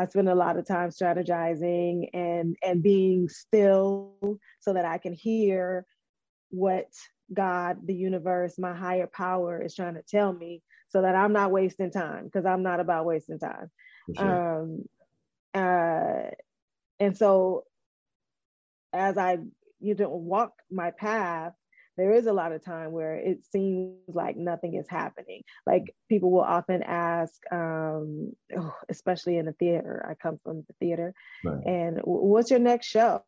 I spend a lot of time strategizing and and being still so that I can hear what God, the universe, my higher power is trying to tell me so that I'm not wasting time because I'm not about wasting time. Sure. Um, uh, and so as I you know walk my path, there is a lot of time where it seems like nothing is happening. Like people will often ask, um, oh, especially in the theater. I come from the theater, right. and what's your next show?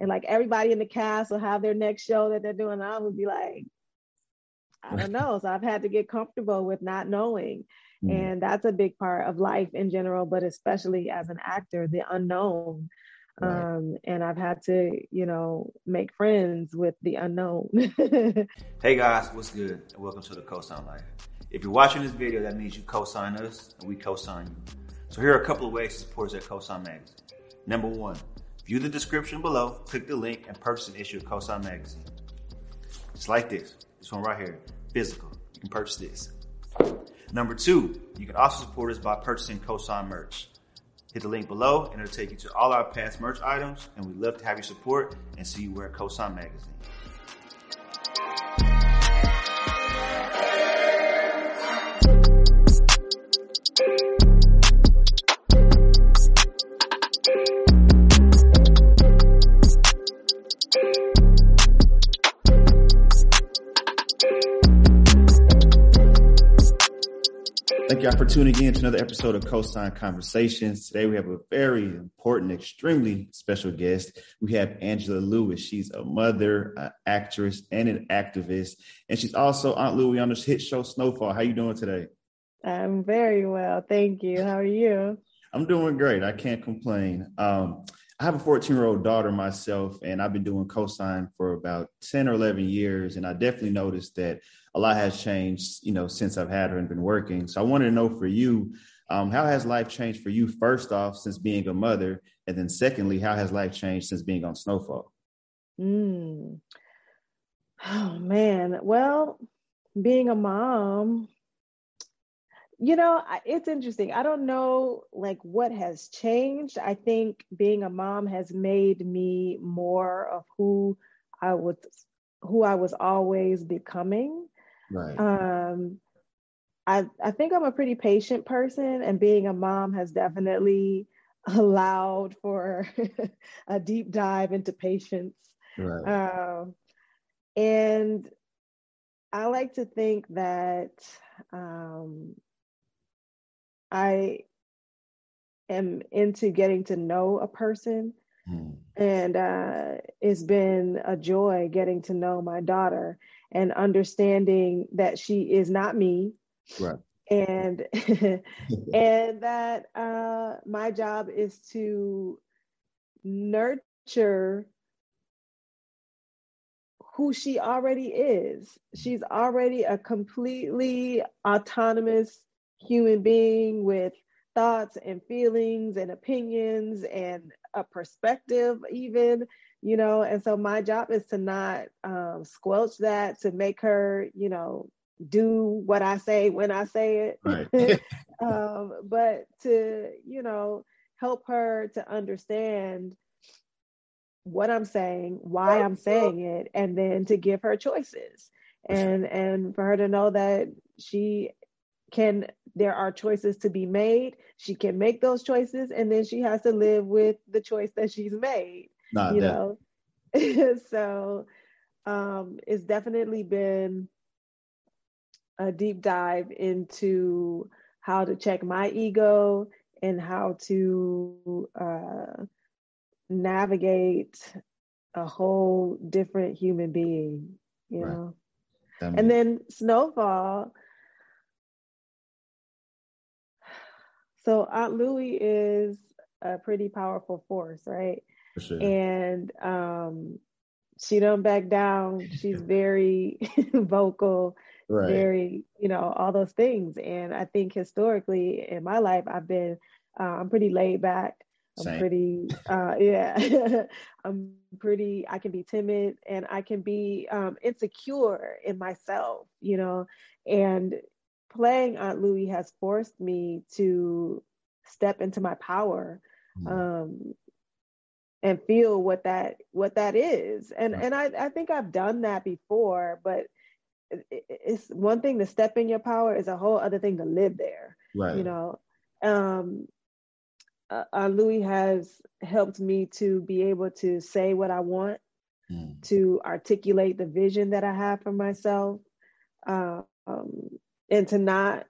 And like everybody in the cast will have their next show that they're doing. I would be like, I don't know. So I've had to get comfortable with not knowing. Mm. And that's a big part of life in general, but especially as an actor, the unknown. Right. Um, and I've had to, you know, make friends with the unknown. hey guys, what's good? welcome to the Cosign Life. If you're watching this video, that means you co-sign us and we co-sign you. So here are a couple of ways to support us at Cosign Magazine. Number one, view the description below, click the link, and purchase an issue of Cosign Magazine. It's like this. This one right here, physical. You can purchase this. Number two, you can also support us by purchasing Cosign merch. Hit the link below and it'll take you to all our past merch items. And we'd love to have your support and see you wear Cosign Magazine. Y'all for tuning in to another episode of Cosign Conversations. Today we have a very important, extremely special guest. We have Angela Lewis. She's a mother, an actress, and an activist, and she's also Aunt Louie on the hit show Snowfall. How are you doing today? I'm very well, thank you. How are you? I'm doing great. I can't complain. Um, I have a 14 year old daughter myself, and I've been doing cosign for about 10 or 11 years. And I definitely noticed that a lot has changed, you know, since I've had her and been working. So I wanted to know for you, um, how has life changed for you, first off, since being a mother? And then secondly, how has life changed since being on Snowfall? Mm. Oh, man. Well, being a mom, you know, it's interesting. I don't know like what has changed. I think being a mom has made me more of who I was who I was always becoming. Right. Um, I I think I'm a pretty patient person, and being a mom has definitely allowed for a deep dive into patience. Right. Um, and I like to think that um, I am into getting to know a person. Mm. And uh, it's been a joy getting to know my daughter and understanding that she is not me. Right. And and that uh, my job is to nurture who she already is. She's already a completely autonomous human being with thoughts and feelings and opinions and a perspective, even you know? And so my job is to not um, squelch that to make her you know do what i say when i say it. Right. um, but to you know help her to understand what i'm saying why i'm saying it and then to give her choices. And and for her to know that she can there are choices to be made she can make those choices and then she has to live with the choice that she's made not you that. know so um, it's definitely been a deep dive into how to check my ego and how to uh, navigate a whole different human being you right. know and then snowfall so aunt louie is a pretty powerful force right Sure. And um, she don't back down. She's very vocal, right. very, you know, all those things. And I think historically in my life, I've been, uh, I'm pretty laid back. I'm Same. pretty, uh, yeah, I'm pretty, I can be timid and I can be um, insecure in myself, you know, and playing Aunt Louie has forced me to step into my power mm-hmm. um, and feel what that what that is and right. and I, I think i've done that before but it's one thing to step in your power is a whole other thing to live there right you know um uh, uh, louie has helped me to be able to say what i want mm. to articulate the vision that i have for myself uh, um, and to not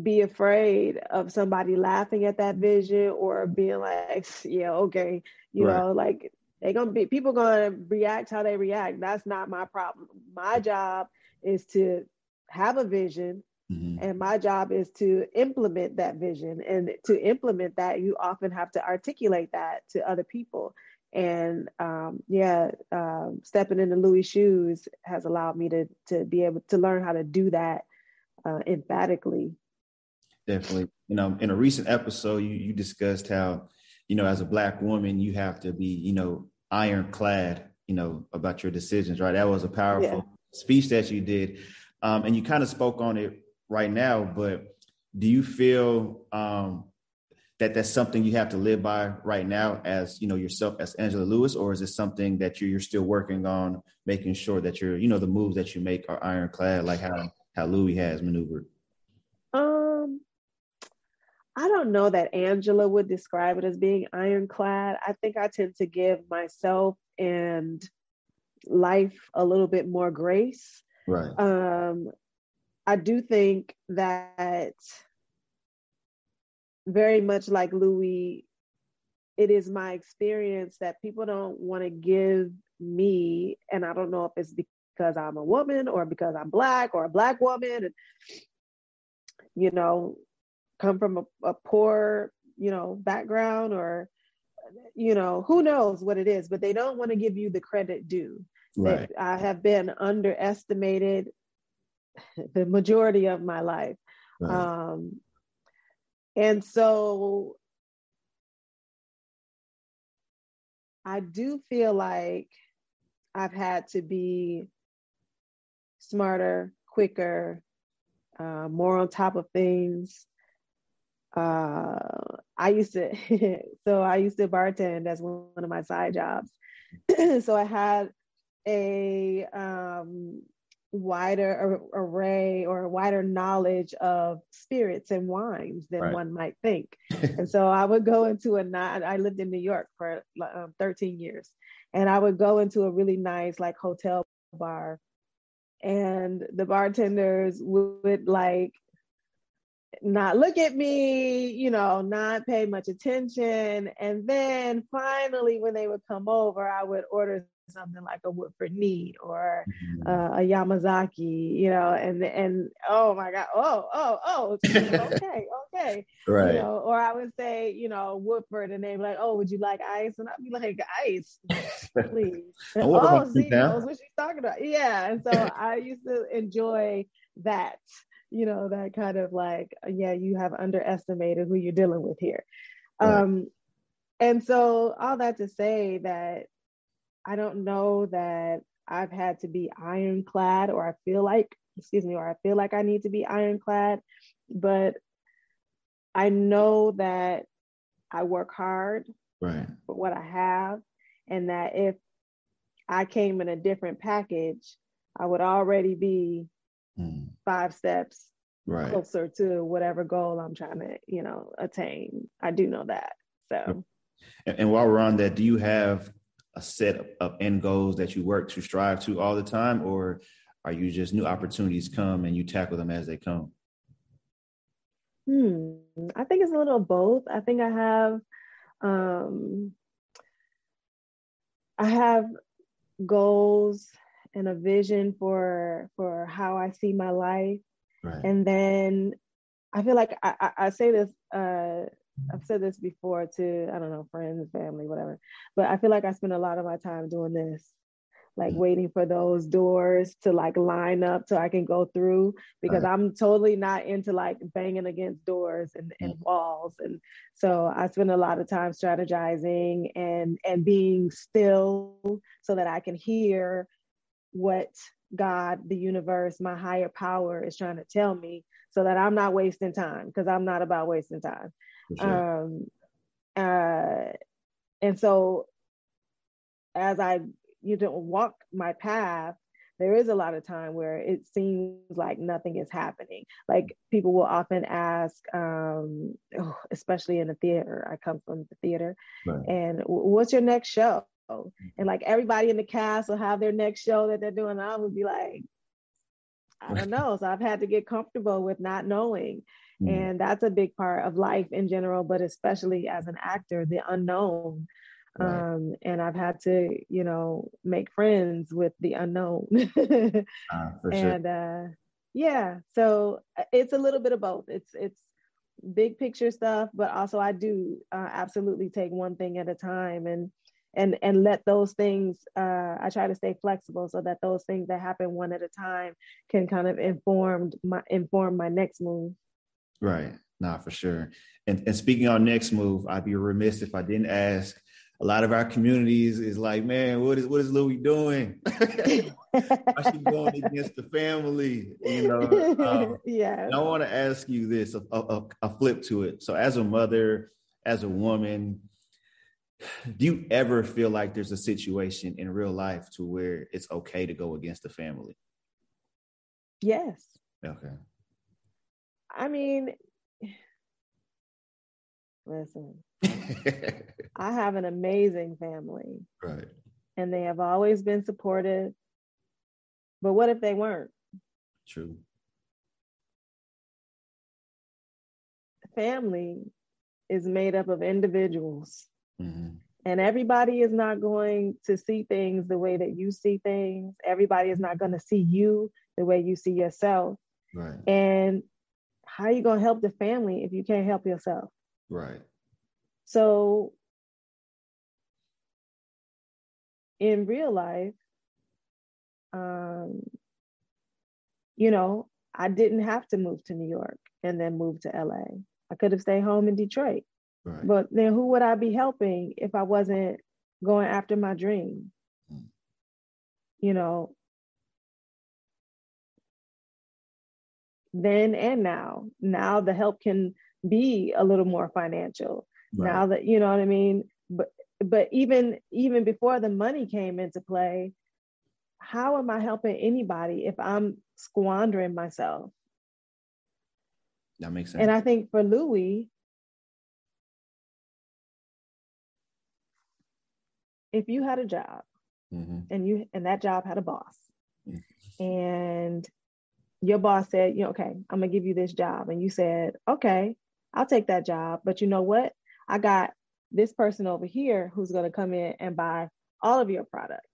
be afraid of somebody laughing at that vision or being like, yeah, okay, you right. know, like they gonna be people gonna react how they react. That's not my problem. My job is to have a vision mm-hmm. and my job is to implement that vision. And to implement that, you often have to articulate that to other people. And um, yeah, um, stepping into Louie's shoes has allowed me to to be able to learn how to do that uh, emphatically definitely. You know, in a recent episode, you you discussed how, you know, as a black woman, you have to be, you know, ironclad, you know, about your decisions, right? That was a powerful yeah. speech that you did, um, and you kind of spoke on it right now. But do you feel um, that that's something you have to live by right now, as you know yourself as Angela Lewis, or is it something that you're, you're still working on, making sure that you're, you know, the moves that you make are ironclad, like how how Louie has maneuvered? Um, I don't know that Angela would describe it as being ironclad. I think I tend to give myself and life a little bit more grace. Right. Um, I do think that very much like Louie, it is my experience that people don't want to give me, and I don't know if it's because I'm a woman or because I'm black or a black woman, and you know, come from a, a poor, you know, background or, you know, who knows what it is, but they don't want to give you the credit due. Right. I have been underestimated the majority of my life. Right. Um, and so I do feel like I've had to be smarter, quicker, uh, more on top of things, uh, I used to, so I used to bartend as one of my side jobs. so I had a um, wider array or wider knowledge of spirits and wines than right. one might think. and so I would go into a night, I lived in New York for um, 13 years, and I would go into a really nice like hotel bar and the bartenders would like not look at me, you know, not pay much attention. And then finally, when they would come over, I would order something like a Woodford Neat or mm-hmm. uh, a Yamazaki, you know, and and oh my God, oh oh oh, okay, okay, right. You know, or I would say, you know, Woodford, and they'd be like, oh, would you like ice? And I'd be like, ice, please. oh, see, knows what she's talking about. Yeah, and so I used to enjoy that you know, that kind of like, yeah, you have underestimated who you're dealing with here. Right. Um, and so, all that to say that I don't know that I've had to be ironclad, or I feel like, excuse me, or I feel like I need to be ironclad, but I know that I work hard right. for what I have, and that if I came in a different package, I would already be mm. five steps right. closer to whatever goal I'm trying to, you know, attain. I do know that. So, and, and while we're on that, do you have a set of end goals that you work to strive to all the time, or are you just new opportunities come and you tackle them as they come? Hmm. I think it's a little both. I think I have um I have goals and a vision for for how I see my life. Right. And then I feel like I, I, I say this uh I've said this before to I don't know friends, family, whatever. But I feel like I spend a lot of my time doing this, like mm-hmm. waiting for those doors to like line up so I can go through because right. I'm totally not into like banging against doors and, and mm-hmm. walls. And so I spend a lot of time strategizing and and being still so that I can hear what God, the universe, my higher power is trying to tell me so that I'm not wasting time because I'm not about wasting time. Sure. Um, uh, and so as I you don't walk my path, there is a lot of time where it seems like nothing is happening. Like people will often ask, um, oh, especially in the theater. I come from the theater, right. and what's your next show? And like everybody in the cast will have their next show that they're doing. I would be like, I don't know. So I've had to get comfortable with not knowing. Mm. And that's a big part of life in general, but especially as an actor, the unknown. Right. Um, and I've had to, you know, make friends with the unknown. uh, and uh, yeah, so uh, it's a little bit of both. It's it's big picture stuff, but also I do uh, absolutely take one thing at a time and and and let those things uh, i try to stay flexible so that those things that happen one at a time can kind of inform my inform my next move right nah for sure and, and speaking on next move i'd be remiss if i didn't ask a lot of our communities is like, man, what is what is Louie doing? Why she going against the family? You know. Um, yeah. I want to ask you this: a, a, a, flip to it. So, as a mother, as a woman, do you ever feel like there's a situation in real life to where it's okay to go against the family? Yes. Okay. I mean, listen, I have an amazing family. Right. And they have always been supportive. But what if they weren't? True. Family is made up of individuals Mm-hmm. And everybody is not going to see things the way that you see things. Everybody is not going to see you the way you see yourself. Right. And how are you going to help the family if you can't help yourself? Right. So in real life, um, you know, I didn't have to move to New York and then move to LA. I could have stayed home in Detroit. Right. But then who would I be helping if I wasn't going after my dream? Mm. You know, then and now. Now the help can be a little more financial. Right. Now that you know what I mean, but but even even before the money came into play, how am I helping anybody if I'm squandering myself? That makes sense. And I think for Louie, if you had a job mm-hmm. and you and that job had a boss mm-hmm. and your boss said, you know, okay, I'm gonna give you this job. And you said, okay, I'll take that job. But you know what? I got this person over here who's gonna come in and buy all of your products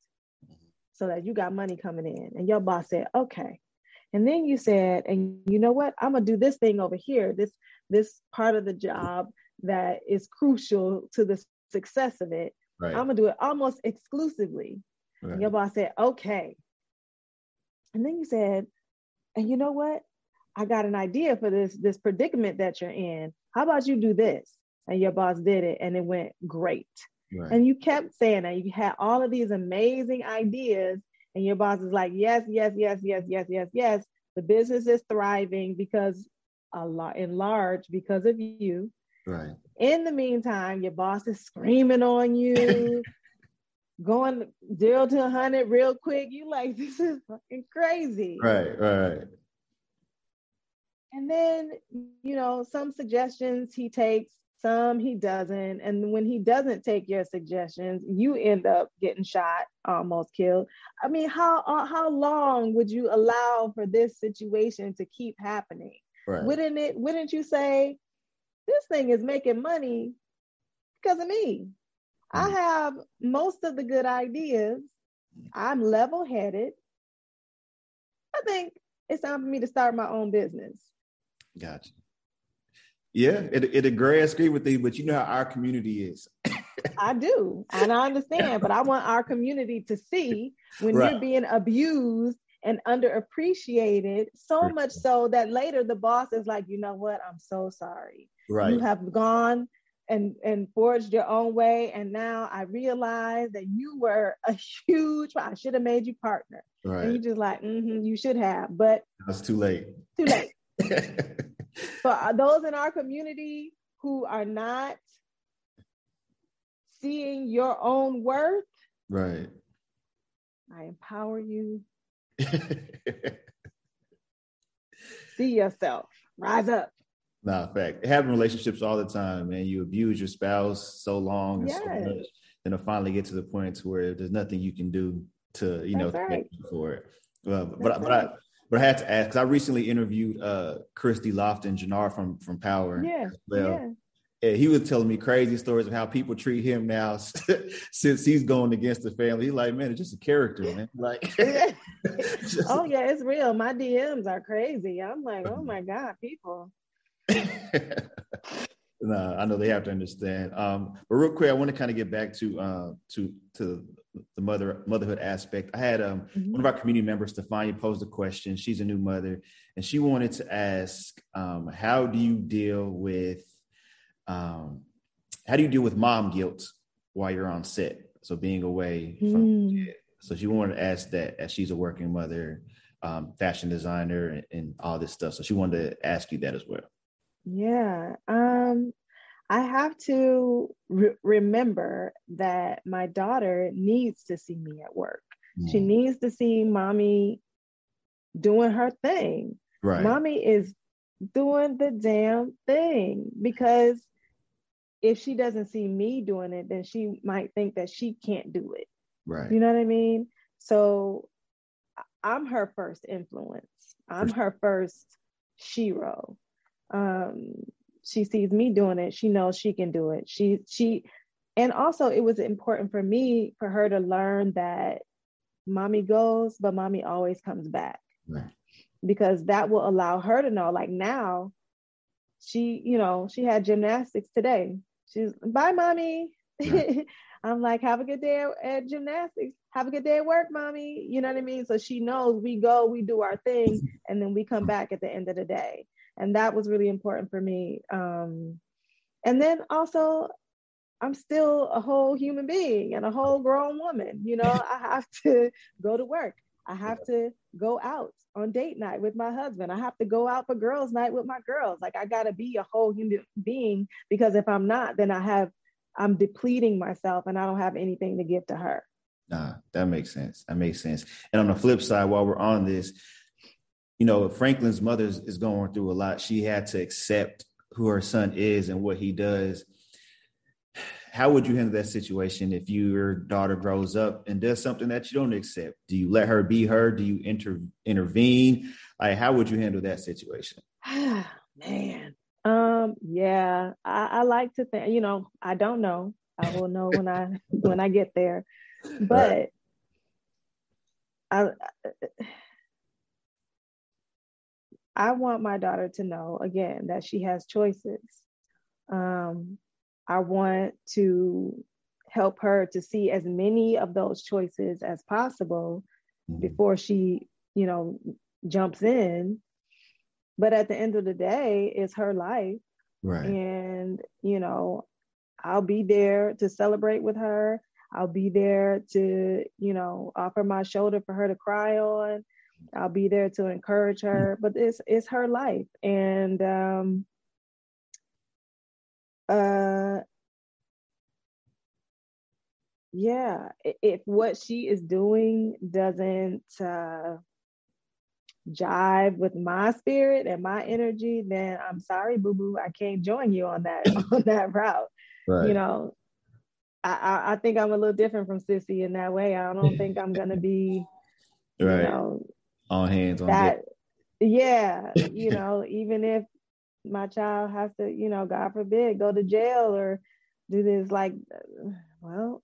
so that you got money coming in. And your boss said, okay. And then you said, and you know what? I'm gonna do this thing over here, this this part of the job that is crucial to the success of it. Right. I'm gonna do it almost exclusively. Right. And your boss said, okay. And then you said, and you know what? I got an idea for this this predicament that you're in. How about you do this? And your boss did it and it went great. Right. And you kept saying that you had all of these amazing ideas, and your boss is like, yes, yes, yes, yes, yes, yes, yes. The business is thriving because a lot in large because of you. Right. In the meantime, your boss is screaming on you, going zero to a hundred real quick. You like this is fucking crazy. Right, right. And then, you know, some suggestions he takes, some he doesn't. And when he doesn't take your suggestions, you end up getting shot, almost killed. I mean, how uh, how long would you allow for this situation to keep happening? Right. Wouldn't it? Wouldn't you say, this thing is making money because of me. I mm. have most of the good ideas. I'm level headed. I think it's time for me to start my own business. Gotcha. Yeah, it, it agree, agree with you, but you know how our community is. I do, and I understand, but I want our community to see when right. you're being abused and underappreciated, so much so that later the boss is like, you know what, I'm so sorry. Right. You have gone and and forged your own way, and now I realize that you were a huge. I should have made you partner. Right. And you just like, mm-hmm, you should have, but it's too late. Too late. For those in our community who are not seeing your own worth, right? I empower you. See yourself. Rise up. Nah, fact. Having relationships all the time, man. You abuse your spouse so long and yes. so much, then it'll finally get to the point to where there's nothing you can do to, you That's know, right. for it. Uh, but but, but I but I had to ask because I recently interviewed uh Christy Lofton Jannar from from Power. Yeah. Well, yeah. And he was telling me crazy stories of how people treat him now since he's going against the family. He's like, man, it's just a character, man. Like, oh yeah, it's real. My DMs are crazy. I'm like, oh my god, people. no, I know they have to understand. Um, but real quick, I want to kind of get back to uh, to to the mother motherhood aspect. I had um, mm-hmm. one of our community members, Stefania, posed a question. She's a new mother, and she wanted to ask, um, how do you deal with um, how do you deal with mom guilt while you're on set? So being away from mm. so she wanted to ask that as she's a working mother, um, fashion designer, and, and all this stuff. So she wanted to ask you that as well. Yeah. Um, I have to re- remember that my daughter needs to see me at work. Mm. She needs to see mommy doing her thing. Right. Mommy is doing the damn thing because if she doesn't see me doing it, then she might think that she can't do it. Right. You know what I mean? So I'm her first influence. I'm her first shero. Um, she sees me doing it she knows she can do it. She she and also it was important for me for her to learn that mommy goes but mommy always comes back. Right. because that will allow her to know like now she you know she had gymnastics today. She's bye mommy. Right. i'm like have a good day at gymnastics. Have a good day at work mommy. You know what i mean? So she knows we go we do our thing and then we come back at the end of the day and that was really important for me um, and then also i'm still a whole human being and a whole grown woman you know? I have to go to work. I have to go out on date night with my husband. I have to go out for girls night with my girls. Like i got to be a whole human being because if i'm not then i have i'm depleting myself and i don't have anything to give to her. Nah that makes sense. That makes sense. And on the flip side while we're on this you know, Franklin's mother is going through a lot. She had to accept who her son is and what he does. How would you handle that situation if your daughter grows up and does something that you don't accept? Do you let her be her? Do you inter- intervene? Like, how would you handle that situation? Man, um, yeah, I, I like to think. You know, I don't know. I will know when I when I get there, but right. I I want my daughter to know again that she has choices. Um, I want to help her to see as many of those choices as possible mm-hmm. before she, you know, jumps in. But at the end of the day, it's her life. Right. And, you know, I'll be there to celebrate with her. I'll be there to, you know, offer my shoulder for her to cry on. I'll be there to encourage her, but it's it's her life, and um, uh, yeah, if what she is doing doesn't uh, jive with my spirit and my energy, then I'm sorry, boo boo, I can't join you on that on that route. Right. You know, I, I, I think I'm a little different from Cissy in that way. I don't think I'm gonna be, right. you know, all hands on that. Deck. Yeah, you know, even if my child has to, you know, God forbid, go to jail or do this, like, well,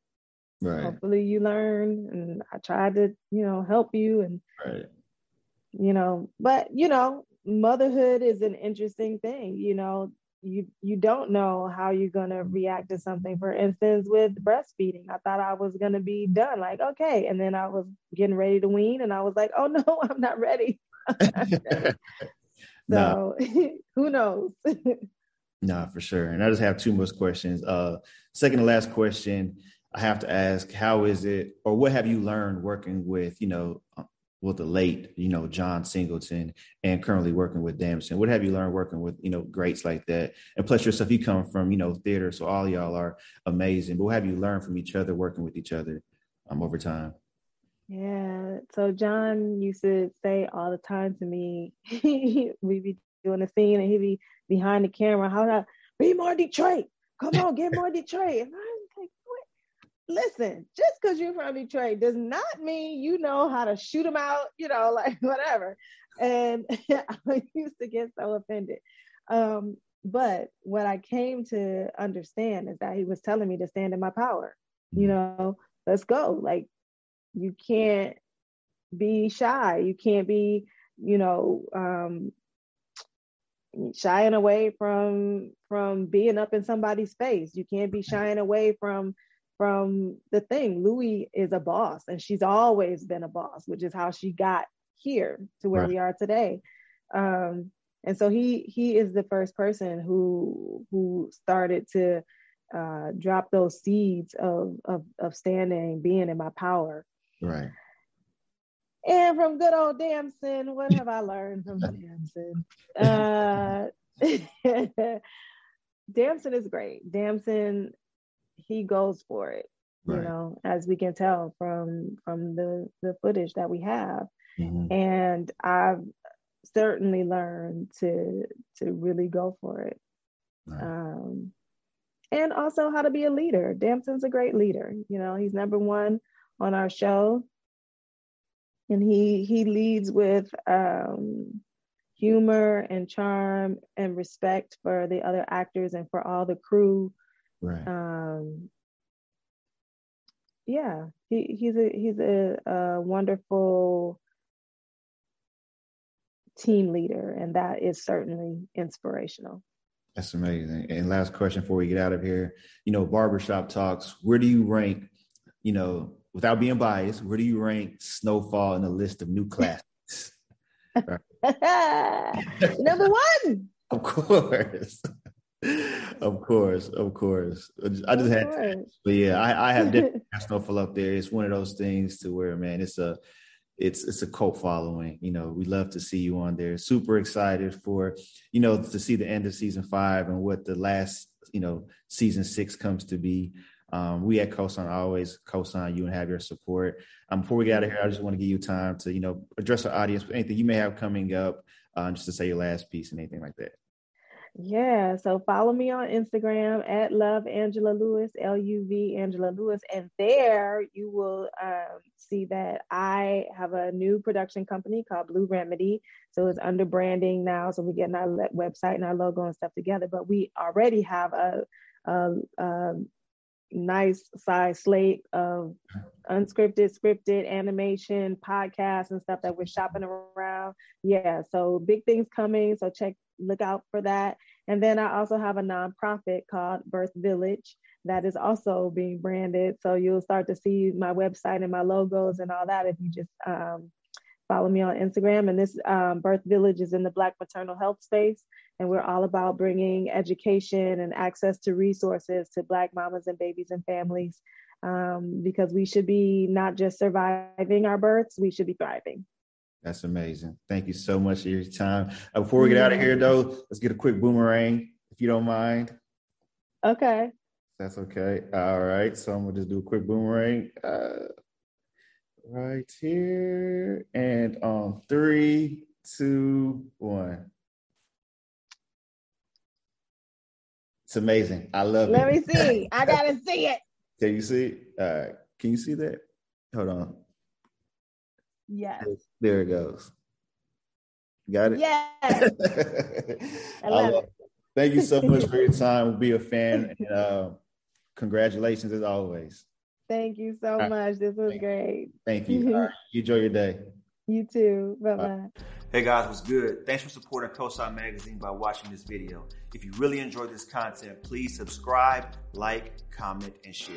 right. hopefully you learn. And I tried to, you know, help you and, right. you know, but you know, motherhood is an interesting thing. You know, you you don't know how you're gonna react to something. For instance, with breastfeeding, I thought I was gonna be done, like okay, and then I was getting ready to wean, and I was like, oh no, I'm not ready. so who knows? no, for sure. And I just have two more questions. Uh, second to last question, I have to ask, how is it, or what have you learned working with, you know, with the late, you know, John Singleton and currently working with Damson? What have you learned working with, you know, greats like that? And plus yourself, you come from, you know, theater. So all y'all are amazing. But what have you learned from each other, working with each other um, over time? Yeah. So John used to say all the time to me, we'd be doing a scene and he'd be behind the camera, how to be more Detroit. Come on, get more Detroit. And what? Listen, just because you're from Detroit does not mean you know how to shoot them out, you know, like whatever. And I used to get so offended. Um, but what I came to understand is that he was telling me to stand in my power. You mm-hmm. know, let's go. Like you can't be shy. You can't be, you know, um, shying away from from being up in somebody's face. You can't be shying away from from the thing. Louie is a boss, and she's always been a boss, which is how she got here to where right. we are today. Um, and so he he is the first person who who started to uh, drop those seeds of, of of standing, being in my power. Right. And from good old Damson, what have I learned from Damson? Uh, Damson is great. Damson, he goes for it. Right. You know, as we can tell from from the the footage that we have, mm-hmm. and I've certainly learned to to really go for it. Right. Um, and also how to be a leader. Damson's a great leader. You know, he's number one on our show. And he he leads with um, humor and charm and respect for the other actors and for all the crew. Right. Um, yeah, he, he's a he's a, a wonderful team leader, and that is certainly inspirational. That's amazing. And last question before we get out of here, you know, barbershop talks. Where do you rank, you know, without being biased, where do you rank Snowfall in the list of new classics? Number one. Of course. Of course, of course. I just had, to, but yeah, I, I have Snowfall up there. It's one of those things to where, man, it's a, it's it's a cult following. You know, we love to see you on there. Super excited for, you know, to see the end of season five and what the last, you know, season six comes to be. Um, we at Cosign always co-sign you and have your support. Um, before we get out of here, I just want to give you time to, you know, address our audience with anything you may have coming up, uh, just to say your last piece and anything like that. Yeah, so follow me on Instagram at Love Angela Lewis, L U V Angela Lewis, and there you will um, see that I have a new production company called Blue Remedy. So it's under branding now, so we're getting our website and our logo and stuff together. But we already have a, a, a nice size slate of unscripted, scripted animation, podcasts, and stuff that we're shopping around. Yeah, so big things coming. So check, look out for that. And then I also have a nonprofit called Birth Village that is also being branded. So you'll start to see my website and my logos and all that if you just um, follow me on Instagram. And this um, Birth Village is in the Black maternal health space. And we're all about bringing education and access to resources to Black mamas and babies and families um, because we should be not just surviving our births, we should be thriving. That's amazing. Thank you so much for your time. Uh, before we get out of here, though, let's get a quick boomerang, if you don't mind. Okay. That's okay. All right. So I'm going to just do a quick boomerang. Uh, right here. And on three, two, one. It's amazing. I love Let it. Let me see. I gotta see it. Can you see? Right. Can you see that? Hold on. Yes. There it goes. Got it? Yes. I love, I love it. it. Thank you so much for your time. Be a fan. And, uh, congratulations as always. Thank you so right. much. This was Thank great. You. Thank you. Right. You enjoy your day. You too. Bye bye. Hey guys, what's good? Thanks for supporting Cosign Magazine by watching this video. If you really enjoyed this content, please subscribe, like, comment, and share.